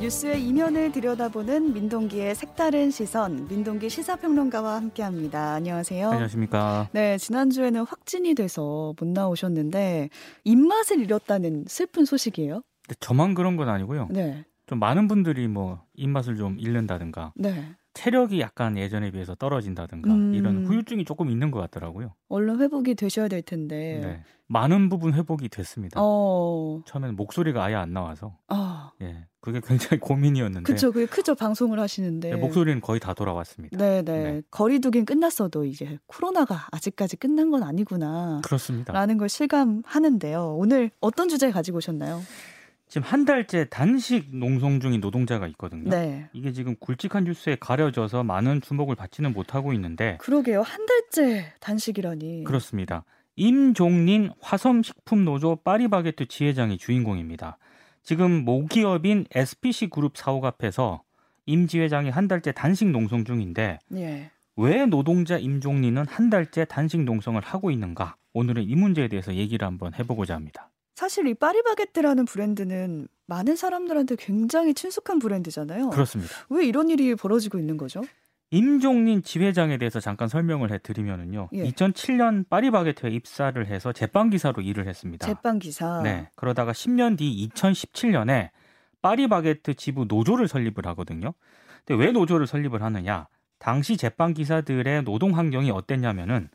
뉴스의 이면을 들여다보는 민동기의 색다른 시선, 민동기 시사평론가와 함께합니다. 안녕하세요. 안녕하십니까. 네, 지난주에는 확진이 돼서 못 나오셨는데 입맛을 잃었다는 슬픈 소식이에요. 저만 그런 건 아니고요. 네. 좀 많은 분들이 뭐 입맛을 좀 잃는다든가 네. 체력이 약간 예전에 비해서 떨어진다든가 음. 이런 후유증이 조금 있는 것 같더라고요. 얼른 회복이 되셔야 될 텐데. 네. 많은 부분 회복이 됐습니다. 어. 처음에는 목소리가 아예 안 나와서 아. 예, 그게 굉장히 고민이었는데 그쵸, 그게 크죠. 방송을 하시는데. 네, 목소리는 거의 다 돌아왔습니다. 네, 네. 네. 거리두기는 끝났어도 이제 코로나가 아직까지 끝난 건 아니구나. 그렇습니다. 라는 걸 실감하는데요. 오늘 어떤 주제 가지고 오셨나요? 지금 한 달째 단식 농성 중인 노동자가 있거든요. 네. 이게 지금 굵직한 뉴스에 가려져서 많은 주목을 받지는 못하고 있는데 그러게요. 한 달째 단식이라니. 그렇습니다. 임종린 화섬식품노조 파리바게트 지회장이 주인공입니다. 지금 모기업인 SPC 그룹 사옥 앞에서 임 지 회장이 한 달째 단식 농성 중인데 예. 왜 노동자 임종린은 한 달째 단식 농성을 하고 있는가? 오늘은 이 문제에 대해서 얘기를 한번 해보고자 합니다. 사실 이 파리바게뜨라는 브랜드는 많은 사람들한테 굉장히 친숙한 브랜드잖아요. 그렇습니다. 왜 이런 일이 벌어지고 있는 거죠? 임종린 지회장에 대해서 잠깐 설명을 해드리면은요. 예. 2007년 파리바게트에 입사를 해서 제빵 기사로 일을 했습니다. 제빵 기사. 네. 그러다가 10년 뒤 2017년에 파리바게트 지부 노조를 설립을 하거든요. 근데 왜 노조를 설립을 하느냐? 당시 제빵 기사들의 노동 환경이 어땠냐면은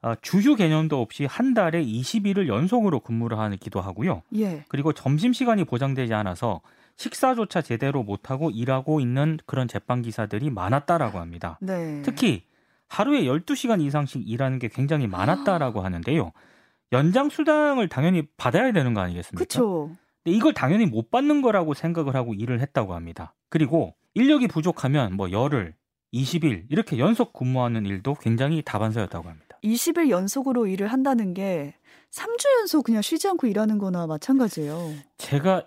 어, 주휴 개념도 없이 한 달에 20일을 연속으로 근무를 하기도 하고요. 예. 그리고 점심 시간이 보장되지 않아서 식사조차 제대로 못하고 일하고 있는 그런 제빵 기사들이 많았다라고 합니다. 네. 특히 하루에 12시간 이상씩 일하는 게 굉장히 많았다라고 하는데요. 연장 수당을 당연히 받아야 되는 거 아니겠습니까? 그렇죠. 근데 이걸 당연히 못 받는 거라고 생각을 하고 일을 했다고 합니다. 그리고 인력이 부족하면 뭐 열흘, 20일 이렇게 연속 근무하는 일도 굉장히 다반사였다고 합니다. 20일 연속으로 일을 한다는 게 3주 연속 그냥 쉬지 않고 일하는 거나 마찬가지예요. 제가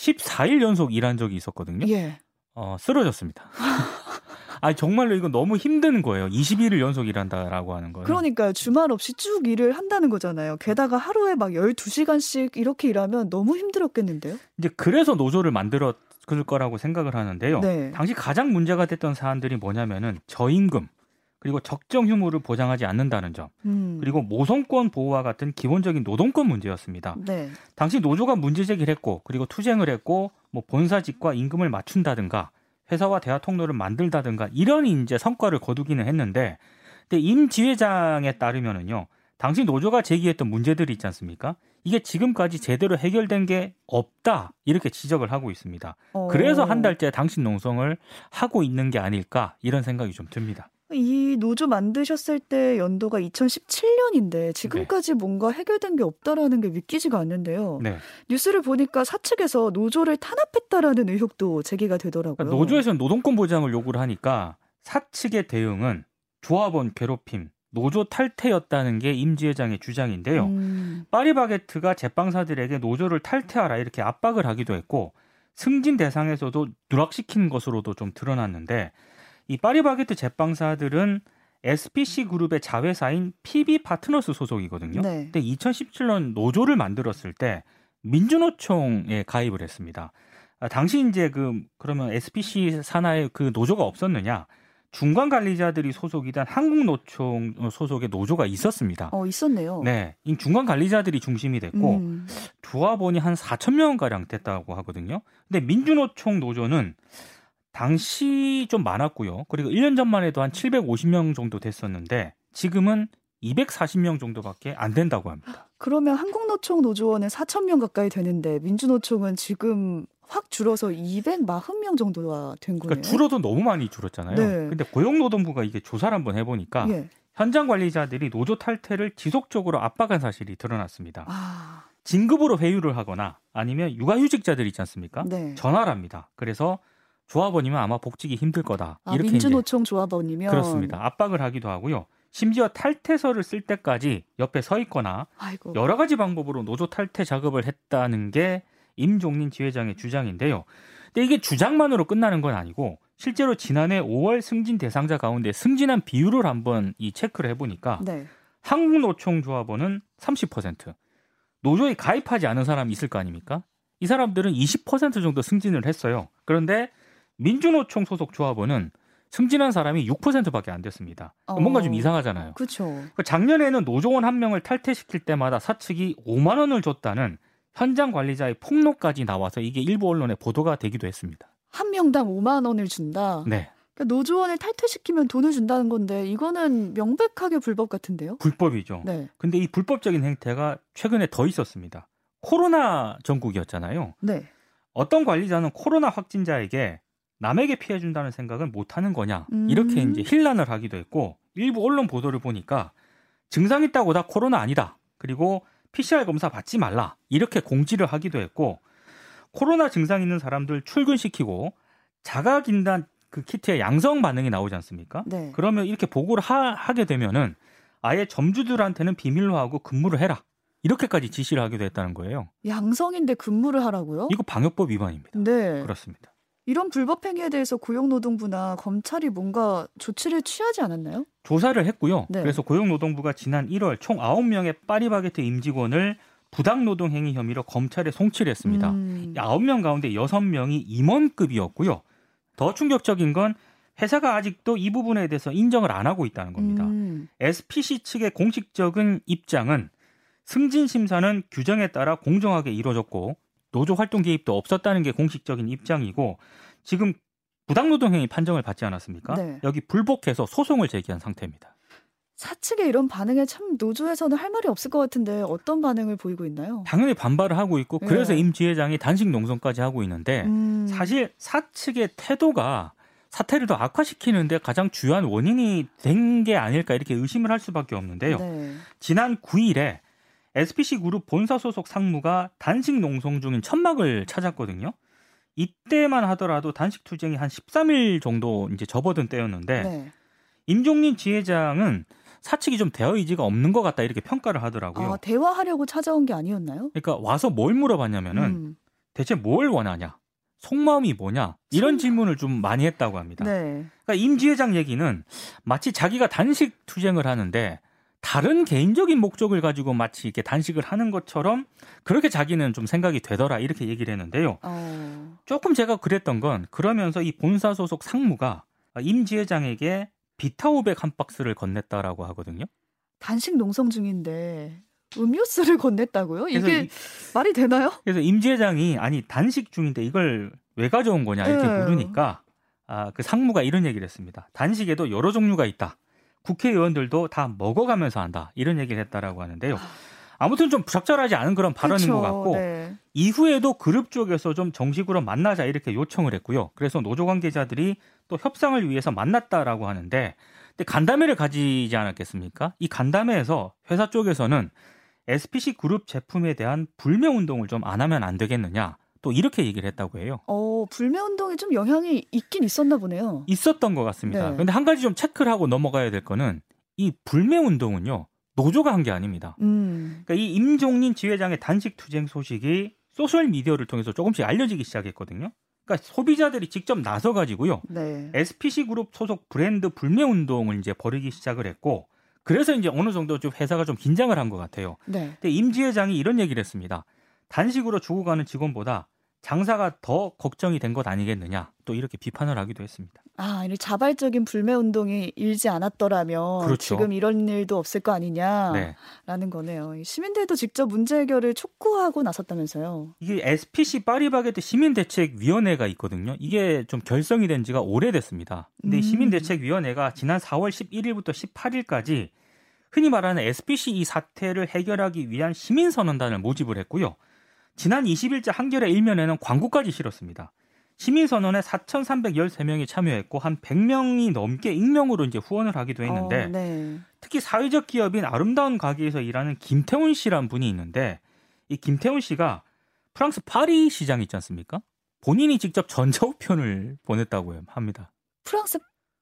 14일 연속 일한 적이 있었거든요. 예. 어, 쓰러졌습니다. 아 정말로 이거 너무 힘든 거예요. 20일을 연속 일한다라고 하는 거는. 그러니까요. 주말 없이 쭉 일을 한다는 거잖아요. 게다가 하루에 막 12시간씩 이렇게 일하면 너무 힘들었겠는데요? 이제 그래서 노조를 만들었을 거라고 생각을 하는데요. 네. 당시 가장 문제가 됐던 사안들이 뭐냐면은 저임금 그리고 적정 휴무를 보장하지 않는다는 점 음. 그리고 모성권 보호와 같은 기본적인 노동권 문제였습니다. 네. 당시 노조가 문제 제기를 했고 그리고 투쟁을 했고 뭐 본사직과 임금을 맞춘다든가 회사와 대화 통로를 만들다든가 이런 이제 성과를 거두기는 했는데 근데 임 지회장에 따르면은요 당시 노조가 제기했던 문제들이 있지 않습니까? 이게 지금까지 제대로 해결된 게 없다 이렇게 지적을 하고 있습니다. 어. 그래서 한 달째 당신 농성을 하고 있는 게 아닐까 이런 생각이 좀 듭니다. 이 노조 만드셨을 때 연도가 2017년인데 지금까지 뭔가 해결된 게 없다라는 게 믿기지가 않는데요. 네. 뉴스를 보니까 사측에서 노조를 탄압했다라는 의혹도 제기가 되더라고요. 그러니까 노조에서는 노동권 보장을 요구를 하니까 사측의 대응은 조합원 괴롭힘, 노조 탈퇴였다는 게 임 지 회장의 주장인데요. 음, 파리바게트가 제빵사들에게 노조를 탈퇴하라 이렇게 압박을 하기도 했고 승진 대상에서도 누락시킨 것으로도 좀 드러났는데 이 파리바게트 제빵사들은 SPC 그룹의 자회사인 PB 파트너스 소속이거든요. 네. 근데 2017년 노조를 만들었을 때 민주노총에 가입을 했습니다. 아, 당시 이제 그 그러면 SPC 산하에 그 노조가 없었느냐? 중간 관리자들이 소속이던 한국노총 소속의 노조가 있었습니다. 어 있었네요. 네, 이 중간 관리자들이 중심이 됐고 음, 조합원이 한 4천 명 가량 됐다고 하거든요. 근데 민주노총 노조는 당시 좀 많았고요. 그리고 1년 전만 해도 한 750명 정도 됐었는데 지금은 240명 정도밖에 안 된다고 합니다. 그러면 한국노총 노조원은 4천 명 가까이 되는데 민주노총은 지금 확 줄어서 240명 정도가 된 거네요. 그러니까 줄어도 너무 많이 줄었잖아요. 네. 근데 고용노동부가 이게 조사를 한번 해보니까 예. 현장 관리자들이 노조 탈퇴를 지속적으로 압박한 사실이 드러났습니다. 아, 진급으로 회유를 하거나 아니면 육아휴직자들 있지 않습니까? 네. 전화를 합니다. 그래서 조합원이면 아마 복직이 힘들 거다. 아, 이렇게 민주노총 조합원이면 그렇습니다. 압박을 하기도 하고요. 심지어 탈퇴서를 쓸 때까지 옆에 서 있거나 아이고. 여러 가지 방법으로 노조 탈퇴 작업을 했다는 게 임종린 지회장의 주장인데요. 근데 이게 주장만으로 끝나는 건 아니고 실제로 지난해 5월 승진 대상자 가운데 승진한 비율을 한번 이 체크를 해보니까 네. 한국노총 조합원은 30%, 노조에 가입하지 않은 사람이 있을 거 아닙니까? 이 사람들은 20% 정도 승진을 했어요. 그런데 민주노총 소속 조합원은 승진한 사람이 6%밖에 안 됐습니다. 뭔가 좀 어. 이상하잖아요. 그렇죠. 그 작년에는 노조원 한 명을 탈퇴시킬 때마다 사측이 5만 원을 줬다는 현장 관리자의 폭로까지 나와서 이게 일부 언론에 보도가 되기도 했습니다. 한 명당 5만 원을 준다. 네, 그러니까 노조원을 탈퇴시키면 돈을 준다는 건데 이거는 명백하게 불법 같은데요? 불법이죠. 네. 근데 이 불법적인 행태가 최근에 더 있었습니다. 코로나 전국이었잖아요. 네. 어떤 관리자는 코로나 확진자에게 남에게 피해 준다는 생각은 못 하는 거냐 음. 이렇게 이제 힐난을 하기도 했고 일부 언론 보도를 보니까 증상 있다고 다 코로나 아니다 그리고 PCR 검사 받지 말라 이렇게 공지를 하기도 했고 코로나 증상 있는 사람들 출근시키고 자가 진단 그 키트에 양성 반응이 나오지 않습니까? 네. 그러면 이렇게 보고를 하, 게 되면은 아예 점주들한테는 비밀로 하고 근무를 해라 이렇게까지 지시를 하기도 했다는 거예요. 양성인데 근무를 하라고요? 이거 방역법 위반입니다. 네. 그렇습니다. 이런 불법 행위에 대해서 고용노동부나 검찰이 뭔가 조치를 취하지 않았나요? 조사를 했고요. 네. 그래서 고용노동부가 지난 1월 총 9명의 파리바게트 임직원을 부당노동 행위 혐의로 검찰에 송치를 했습니다. 음. 9명 가운데 6명이 임원급이었고요. 더 충격적인 건 회사가 아직도 이 부분에 대해서 인정을 안 하고 있다는 겁니다. 음. SPC 측의 공식적인 입장은 승진 심사는 규정에 따라 공정하게 이루어졌고 노조 활동 개입도 없었다는 게 공식적인 입장이고 지금 부당노동행위 판정을 받지 않았습니까? 네. 여기 불복해서 소송을 제기한 상태입니다. 사측의 이런 반응에 참 노조에서는 할 말이 없을 것 같은데 어떤 반응을 보이고 있나요? 당연히 반발을 하고 있고 그래서 네. 임 지회장이 단식 농성까지 하고 있는데 음. 사실 사측의 태도가 사태를 더 악화시키는데 가장 주요한 원인이 된 게 아닐까 이렇게 의심을 할 수밖에 없는데요. 네. 지난 9일에 SPC 그룹 본사 소속 상무가 단식 농성 중인 천막을 찾았거든요. 이때만 하더라도 단식 투쟁이 한 13일 정도 이제 접어든 때였는데 네. 임종린 지회장은 사측이 좀 대화 의지가 없는 것 같다 이렇게 평가를 하더라고요. 아, 대화하려고 찾아온 게 아니었나요? 그러니까 와서 뭘 물어봤냐면은 음. 대체 뭘 원하냐, 속마음이 뭐냐 이런 속- 질문을 좀 많이 했다고 합니다. 네. 그러니까 임 지회장 얘기는 마치 자기가 단식 투쟁을 하는데 다른 개인적인 목적을 가지고 마치 이렇게 단식을 하는 것처럼 그렇게 자기는 좀 생각이 되더라 이렇게 얘기를 했는데요. 어. 조금 제가 그랬던 건 그러면서 이 본사 소속 상무가 임 지회장에게 비타오백 한 박스를 건넸다라고 하거든요. 단식 농성 중인데 음료수를 건넸다고요? 이게 이- 말이 되나요? 그래서 임 지회장이 아니 단식 중인데 이걸 왜 가져온 거냐 이렇게 네. 물으니까 아, 그 상무가 이런 얘기를 했습니다. 단식에도 여러 종류가 있다. 국회의원들도 다 먹어가면서 한다. 이런 얘기를 했다라고 하는데요. 아무튼 좀 적절하지 않은 그런 발언인 그쵸, 것 같고 네. 이후에도 그룹 쪽에서 좀 정식으로 만나자 이렇게 요청을 했고요. 그래서 노조 관계자들이 또 협상을 위해서 만났다라고 하는데 근데 간담회를 가지지 않았겠습니까? 이 간담회에서 회사 쪽에서는 SPC 그룹 제품에 대한 불매 운동을 좀 안 하면 안 되겠느냐. 또 이렇게 얘기를 했다고 해요. 어, 불매 운동이 좀 영향이 있긴 있었나 보네요. 있었던 것 같습니다. 네. 근데 한 가지 좀 체크를 하고 넘어가야 될 거는 이 불매 운동은요. 노조가 한 게 아닙니다. 음. 그러니까 이 임종린 지회장의 단식 투쟁 소식이 소셜 미디어를 통해서 조금씩 알려지기 시작했거든요. 그러니까 소비자들이 직접 나서 가지고요. 네. SPC 그룹 소속 브랜드 불매 운동을 이제 벌이기 시작을 했고 그래서 이제 어느 정도 좀 회사가 좀 긴장을 한 것 같아요. 네. 근데 임 지회장이 이런 얘기를 했습니다. 단식으로 죽어가는 직원보다 장사가 더 걱정이 된 것 아니겠느냐. 또 이렇게 비판을 하기도 했습니다. 아, 이 자발적인 불매 운동이 일지 않았더라면 그렇죠. 지금 이런 일도 없을 거 아니냐라는 네. 거네요. 이 시민들도 직접 문제 해결을 촉구하고 나섰다면서요. 이게 SPC 파리바게트 시민대책위원회가 있거든요. 이게 좀 결성이 된 지가 오래됐습니다. 근데 이 음. 시민대책위원회가 지난 4월 11일부터 18일까지 흔히 말하는 SPC 이 사태를 해결하기 위한 시민선언단을 모집을 했고요. 지난 20일자 한겨레 일면에는 광고까지 실었습니다. 시민선언에 4,313명이 참여했고 한 100명이 넘게 익명으로 이제 후원을 하기도 했는데 어, 네. 특히 사회적 기업인 아름다운 가게에서 일하는 김태훈 씨란 분이 있는데 이 김태훈 씨가 프랑스 파리 시장 있지 않습니까? 본인이 직접 전자우편을 보냈다고 합니다. 프랑스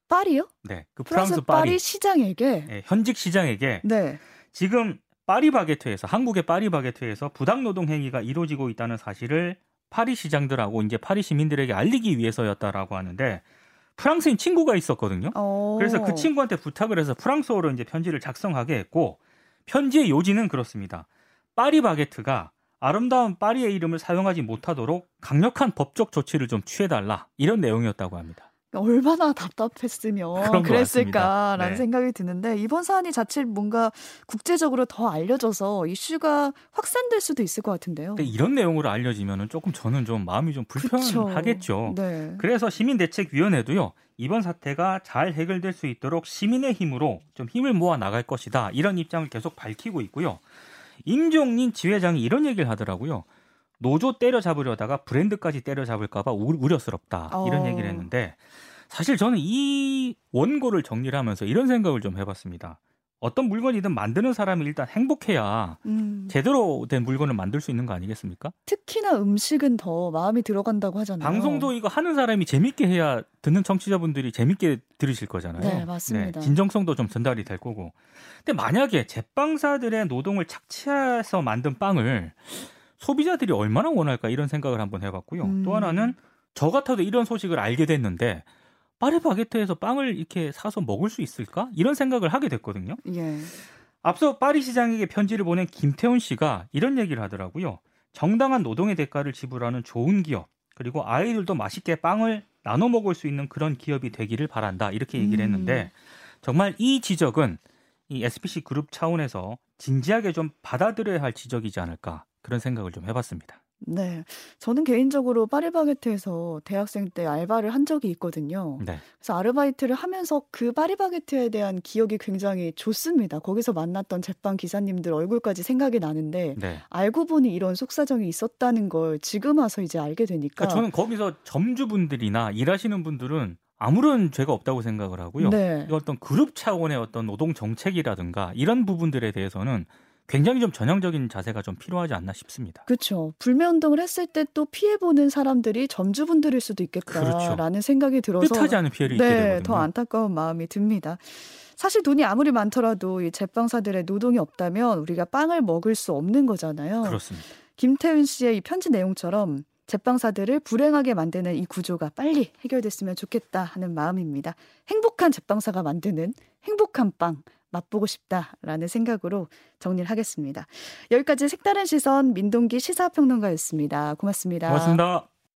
파리요? 네, 그 프랑스, 프랑스 파리, 파리 시장에게 예, 현직 시장에게 네. 지금 파리바게트에서 한국의 파리바게트에서 부당 노동 행위가 이루어지고 있다는 사실을 파리 시장들하고 이제 파리 시민들에게 알리기 위해서였다라고 하는데 프랑스인 친구가 있었거든요. 어. 그래서 그 친구한테 부탁을 해서 프랑스어로 이제 편지를 작성하게 했고 편지의 요지는 그렇습니다. 파리바게트가 아름다운 파리의 이름을 사용하지 못하도록 강력한 법적 조치를 좀 취해달라 이런 내용이었다고 합니다. 얼마나 답답했으면 그랬을까라는 네. 생각이 드는데 이번 사안이 자칫 뭔가 국제적으로 더 알려져서 이슈가 확산될 수도 있을 것 같은데요. 이런 내용으로 알려지면 조금 저는 좀 마음이 좀 불편하겠죠. 네. 그래서 시민대책위원회도요 이번 사태가 잘 해결될 수 있도록 시민의 힘으로 좀 힘을 모아 나갈 것이다 이런 입장을 계속 밝히고 있고요. 임종린 지회장이 이런 얘기를 하더라고요. 노조 때려잡으려다가 브랜드까지 때려잡을까봐 우려스럽다 이런 어. 얘기를 했는데 사실 저는 이 원고를 정리를 하면서 이런 생각을 좀 해봤습니다. 어떤 물건이든 만드는 사람이 일단 행복해야 음. 제대로 된 물건을 만들 수 있는 거 아니겠습니까? 특히나 음식은 더 마음이 들어간다고 하잖아요. 방송도 이거 하는 사람이 재밌게 해야 듣는 청취자분들이 재밌게 들으실 거잖아요. 네, 맞습니다. 네, 진정성도 좀 전달이 될 거고. 근데 만약에 제빵사들의 노동을 착취해서 만든 빵을 소비자들이 얼마나 원할까 이런 생각을 한번 해봤고요. 음. 또 하나는 저 같아도 이런 소식을 알게 됐는데 파리바게트에서 빵을 이렇게 사서 먹을 수 있을까? 이런 생각을 하게 됐거든요. 예. 앞서 파리 시장에게 편지를 보낸 김태훈 씨가 이런 얘기를 하더라고요. 정당한 노동의 대가를 지불하는 좋은 기업, 그리고 아이들도 맛있게 빵을 나눠 먹을 수 있는 그런 기업이 되기를 바란다. 이렇게 얘기를 음. 했는데 정말 이 지적은 이 SPC 그룹 차원에서 진지하게 좀 받아들여야 할 지적이지 않을까 그런 생각을 좀 해봤습니다. 네. 저는 개인적으로 파리바게트에서 대학생 때 알바를 한 적이 있거든요. 네. 그래서 아르바이트를 하면서 그 파리바게트에 대한 기억이 굉장히 좋습니다. 거기서 만났던 제빵 기사님들 얼굴까지 생각이 나는데 네. 알고 보니 이런 속사정이 있었다는 걸 지금 와서 이제 알게 되니까 그러니까 저는 거기서 점주분들이나 일하시는 분들은 아무런 죄가 없다고 생각을 하고요. 네. 어떤 그룹 차원의 어떤 노동 정책이라든가 이런 부분들에 대해서는 굉장히 좀 전형적인 자세가 좀 필요하지 않나 싶습니다. 그렇죠. 불매 운동을 했을 때 또 피해 보는 사람들이 점주분들일 수도 있겠다라는 그렇죠. 생각이 들어서 뜻하지 않은 피해를 네, 입게 되거든요. 더 안타까운 마음이 듭니다. 사실 돈이 아무리 많더라도 이 제빵사들의 노동이 없다면 우리가 빵을 먹을 수 없는 거잖아요. 그렇습니다. 김태윤 씨의 이 편지 내용처럼 제빵사들을 불행하게 만드는 이 구조가 빨리 해결됐으면 좋겠다 하는 마음입니다. 행복한 제빵사가 만드는 행복한 빵 맛보고 싶다라는 생각으로 정리를 하겠습니다. 여기까지 색다른 시선 민동기 시사평론가였습니다. 고맙습니다. 고맙습니다.